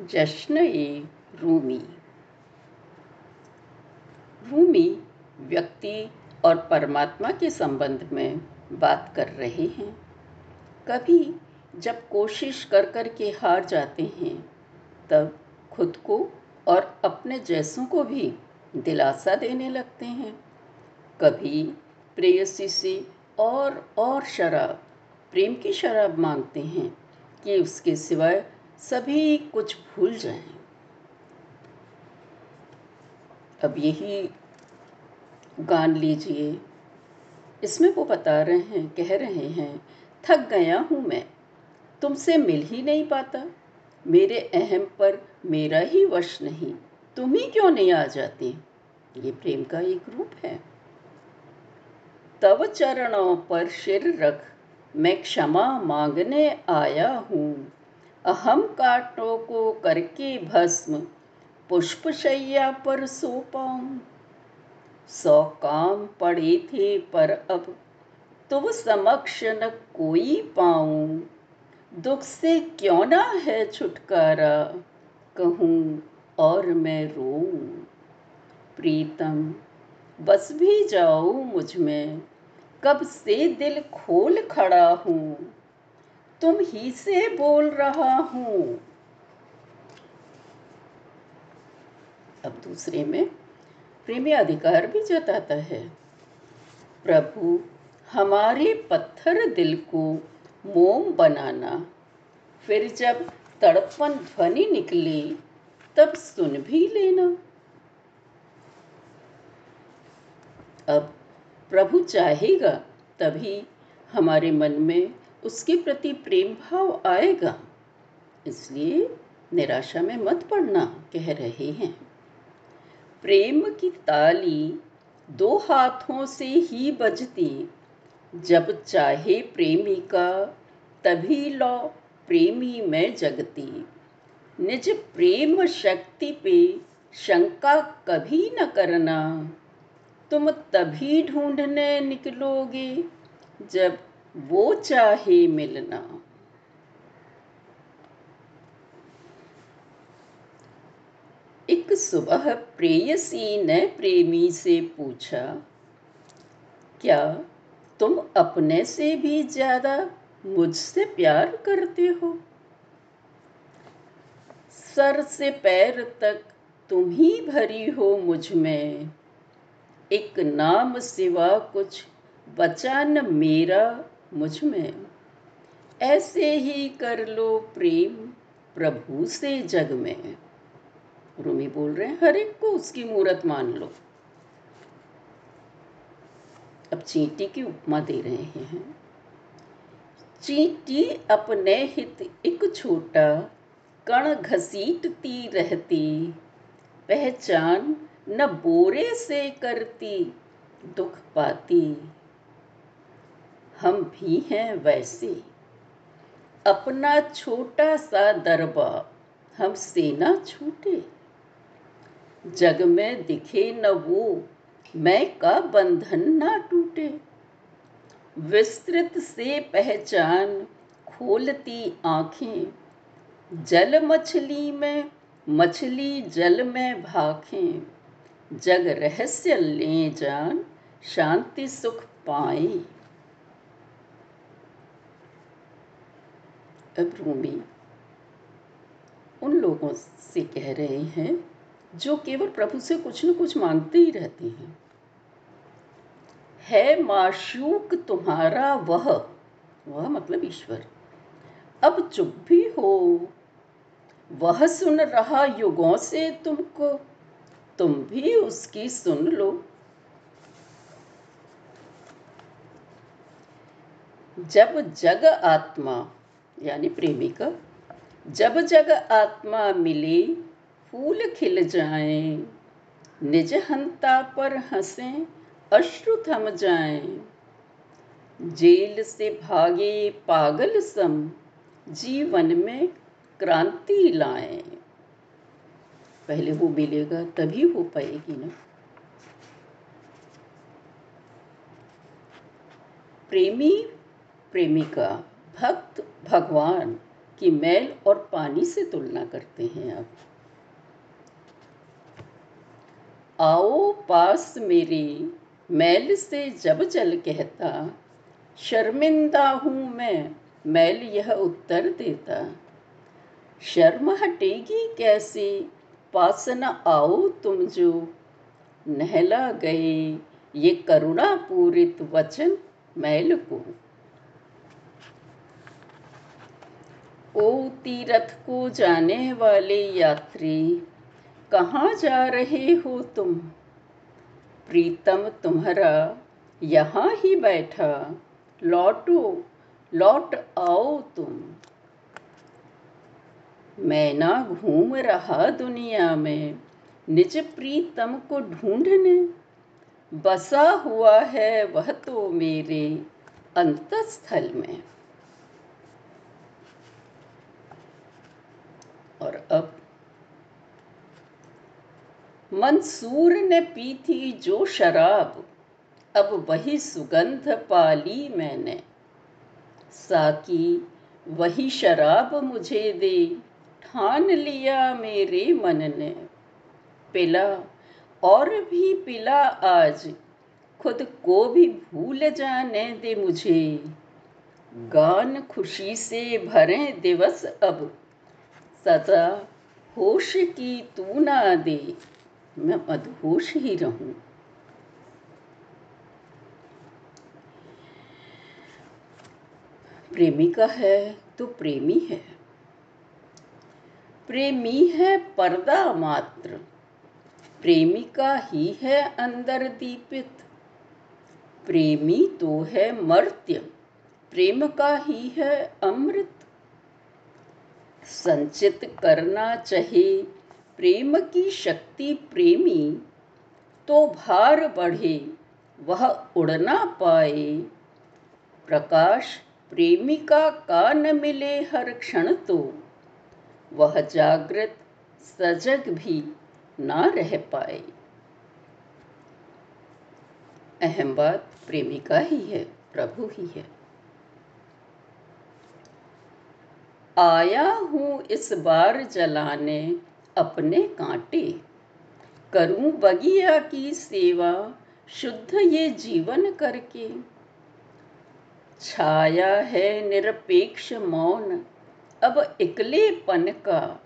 जश्न ए रूमी। रूमी व्यक्ति और परमात्मा के संबंध में बात कर रहे हैं। कभी जब कोशिश कर कर के हार जाते हैं, तब खुद को और अपने जैसों को भी दिलासा देने लगते हैं। कभी प्रेयसी से और और शराब, प्रेम की शराब मांगते हैं कि उसके सिवाय सभी कुछ भूल जाएँ। अब यही गान लीजिए। इसमें वो बता रहे हैं, कह रहे हैं, थक गया हूँ मैं। तुमसे मिल ही नहीं पाता। मेरे अहम पर मेरा ही वश नहीं। तुम ही क्यों नहीं आ जाती? ये प्रेम का एक रूप है। तव चरणों पर सिर रख, मैं क्षमा मांगने आया हूँ। अहम कांटों को करके भस्म पुष्प शैया पर सो पाऊँ सौ काम पड़े थे पर अब तुम समक्ष न कोई पाऊँ। दुख से क्यों ना है छुटकारा, कहूँ और मैं रो प्रीतम, बस भी जाओ मुझमें, कब से दिल खोल खड़ा हूँ। तुम ही से बोल रहा हूँ। अब दूसरे में प्रेमी अधिकार भी जताता है। प्रभु, हमारे पत्थर दिल को मोम बनाना। फिर जब तड़पन ध्वनि निकले, तब सुन भी लेना। अब प्रभु चाहेगा, तभी हमारे मन में उसके प्रति प्रेम भाव आएगा। इसलिए निराशा में मत पड़ना, कह रहे हैं। प्रेम की ताली दो हाथों से ही बजती। जब चाहे प्रेमी का, तभी लो प्रेमी में जगती। निज प्रेम शक्ति पे शंका कभी न करना। तुम तभी ढूँढने निकलोगे, जब वो चाहे मिलना। एक सुबह प्रेयसी ने प्रेमी से पूछा, क्या तुम अपने से भी ज़्यादा मुझसे प्यार करते हो? सर से पैर तक तुम ही भरी हो मुझमें। एक नाम सिवा कुछ बचा न मेरा मुझमें। ऐसे ही कर लो प्रेम प्रभु से जग में। रूमी बोल रहे हैं, हर एक को उसकी मूर्त मान लो। अब चींटी की उपमा दे रहे हैं। चींटी अपने हित एक छोटा कण घसीटती रहती। पहचान न बोरे से करती, दुख पाती। हम भी हैं वैसे। अपना छोटा सा दरबा हम सेना छूटे। जग में दिखे न वो, मैं का बंधन ना टूटे। विस्तृत से पहचान खोलती आँखें, जल मछली में मछली जल में भाखें। जग रहस्य ले जान शांति सुख पाए। रूमी उन लोगों से कह रहे हैं, जो केवल प्रभु से कुछ न कुछ मांगते ही रहते हैं। है माशूक तुम्हारा वह वह मतलब ईश्वर। अब चुप भी हो। वह सुन रहा युगों से तुमको, तुम भी उसकी सुन लो। जब जग आत्मा यानी प्रेमिका, जब जग आत्मा मिले, फूल खिल जाएँ, निज हंता पर हंसे, अश्रु थम जाएँ। जेल से भागे पागल सम, जीवन में क्रांति लाएँ। पहले वो मिलेगा, तभी हो पाएगी ना। प्रेमी, प्रेमिका भक्त भगवान की मैल और पानी से तुलना करते हैं आप आओ पास मेरे मैल से जब जल कहता, शर्मिंदा हूँ मैं, मैल यह उत्तर देता। शर्म हटेगी कैसे पास न आओ तुम जो। नहला गए ये करुणा पूरित वचन मैल को। ओ तीरथ को जाने वाले यात्री, कहाँ जा रहे हो तुम? प्रीतम तुम्हारा यहाँ ही बैठा, लौटो, लौट आओ तुम। मैं ना घूम रहा दुनिया में, निज प्रीतम को ढूँढने। बसा हुआ है वह तो मेरे अंतस्थल में। और अब मंसूर ने पी थी जो शराब। अब वही सुगंध पाली मैंने। साकी, वही शराब मुझे दे। ठान लिया मेरे मन ने। पिला, और भी पिला आज। खुद को भी भूल जाने दे मुझे। गान खुशी से भरे दिवस अब। सदा होश की तू ना दे, मैं मदहोश ही रहूँ। प्रेमिका है तो प्रेमी है। प्रेमी है पर्दा मात्र। प्रेमिका ही है अंदर दीपित। प्रेमी तो है मर्त्य। प्रेम का ही है अमृत। संचित करना चाहिए। प्रेम की शक्ति प्रेमी तो भार बढ़े, वह उड़ ना पाए। प्रकाश प्रेमिका का न मिले हर क्षण तो वह जागृत सजग भी ना रह पाए। अहम बात प्रेमिका ही है, प्रभु ही है। आया हूँ इस बार जलाने अपने कांटे। करूँ बगिया की सेवा, शुद्ध ये जीवन करके। छाया है निरपेक्ष मौन, अब इकलेपन का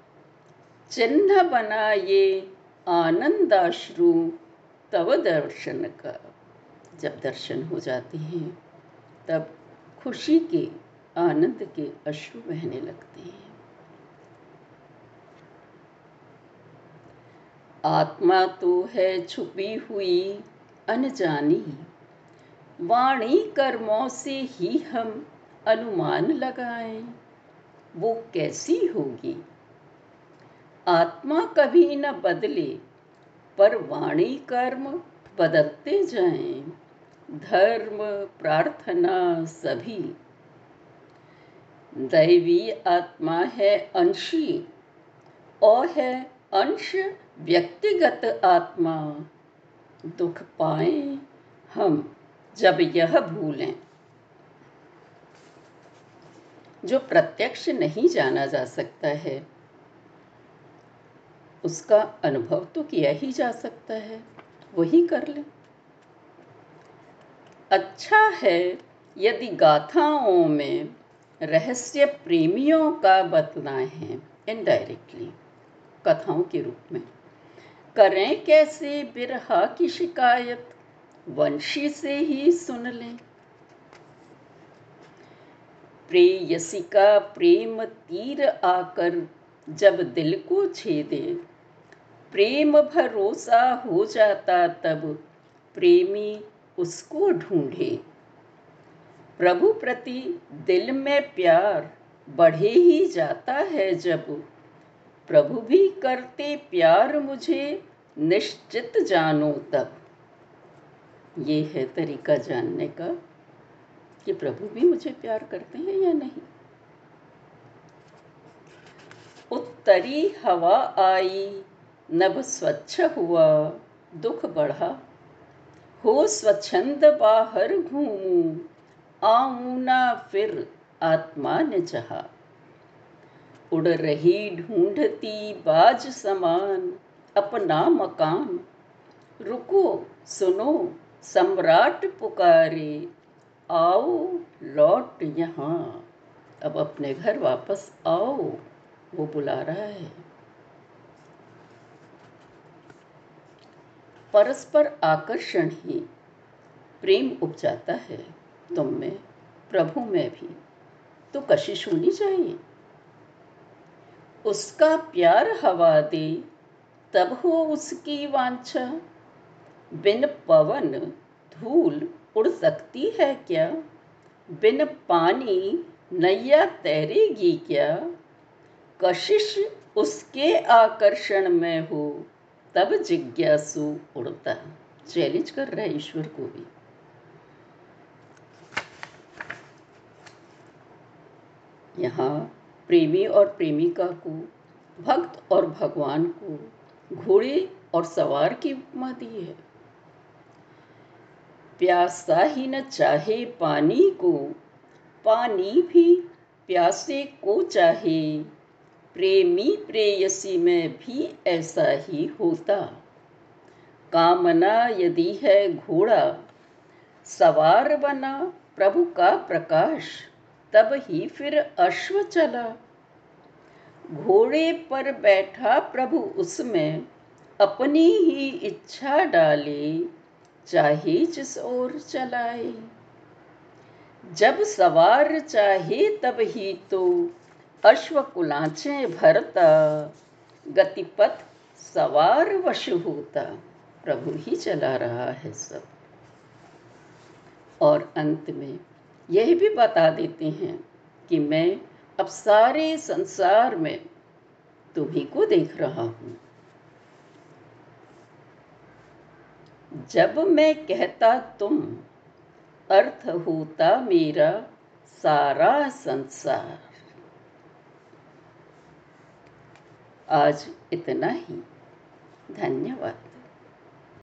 चिन्ह बना ये आनंदाश्रु तब दर्शन का। जब दर्शन हो जाते हैं, तब खुशी के आनंद के अश्रु बहने लगते हैं। आत्मा तो है छुपी हुई, अनजानी। वाणी कर्मों से ही हम अनुमान लगाएँ। वो कैसी होगी? आत्मा कभी न बदले, पर वाणी कर्म बदलते जाएँ। धर्म, प्रार्थना सभी दैवी आत्मा है अंशी, और है अंश व्यक्तिगत आत्मा। दुख पाए हम जब यह भूलें। जो प्रत्यक्ष नहीं जाना जा सकता है, उसका अनुभव तो किया ही जा सकता है, वही कर ले। अच्छा है यदि गाथाओं में रहस्य प्रेमियों का बतलाए हैं इनडायरेक्टली कथाओं के रूप में। करें कैसे बिरहा की शिकायत, वंशी से ही सुन लें। प्रेयसी का प्रेम तीर आकर जब दिल को छेदे, प्रेम भरोसा हो जाता तब प्रेमी उसको ढूंढे। प्रभु प्रति दिल में प्यार बढ़े ही जाता है जब प्रभु भी करते प्यार मुझे निश्चित जानो तब। ये है तरीका जानने का कि प्रभु भी मुझे प्यार करते हैं या नहीं। उत्तरी हवा आई, नभ स्वच्छ हुआ, दुख बढ़ा, हो स्वच्छंद बाहर घूमू आऊँ ना फिर आत्मा ने चाहा उड़ रही ढूंढती बाज समान, अपना मकान। रुको, सुनो, सम्राट पुकारे, आओ, लौट यहाँ। अब अपने घर वापस आओ, वो बुला रहा है। परस्पर आकर्षण ही प्रेम उपजाता है। तुम में, प्रभु में भी। तो कशिश होनी चाहिए। उसका प्यार हवा दे, तब हो उसकी वांछा। बिन पवन धूल उड़ सकती है क्या? बिन पानी नैया तैरेगी क्या? कशिश उसके आकर्षण में हो, तब जिज्ञासु उड़ता। चैलेंज कर रहा है ईश्वर को भी। यहाँ प्रेमी और प्रेमिका को, भक्त और भगवान को, घोड़े और सवार की उपमा दी है। प्यासा ही न चाहे पानी को, पानी भी प्यासे को चाहे। प्रेमी प्रेयसी में भी ऐसा ही होता। कामना यदि है घोड़ा, सवार बना प्रभु का प्रकाश। तब ही फिर अश्व चला। घोड़े पर बैठा प्रभु उसमें अपनी ही इच्छा डाले, चाहे जिस ओर चलाए। जब सवार चाहे तब ही तो अश्व कुलाचे भरता, गतिपथ सवार वश होता, प्रभु ही चला रहा है सब। और अंत में यह भी बता देते हैं कि मैं अब सारे संसार में तुम्ही को देख रहा हूँ। जब मैं कहता तुम, अर्थ होता मेरा सारा संसार। आज इतना ही। धन्यवाद।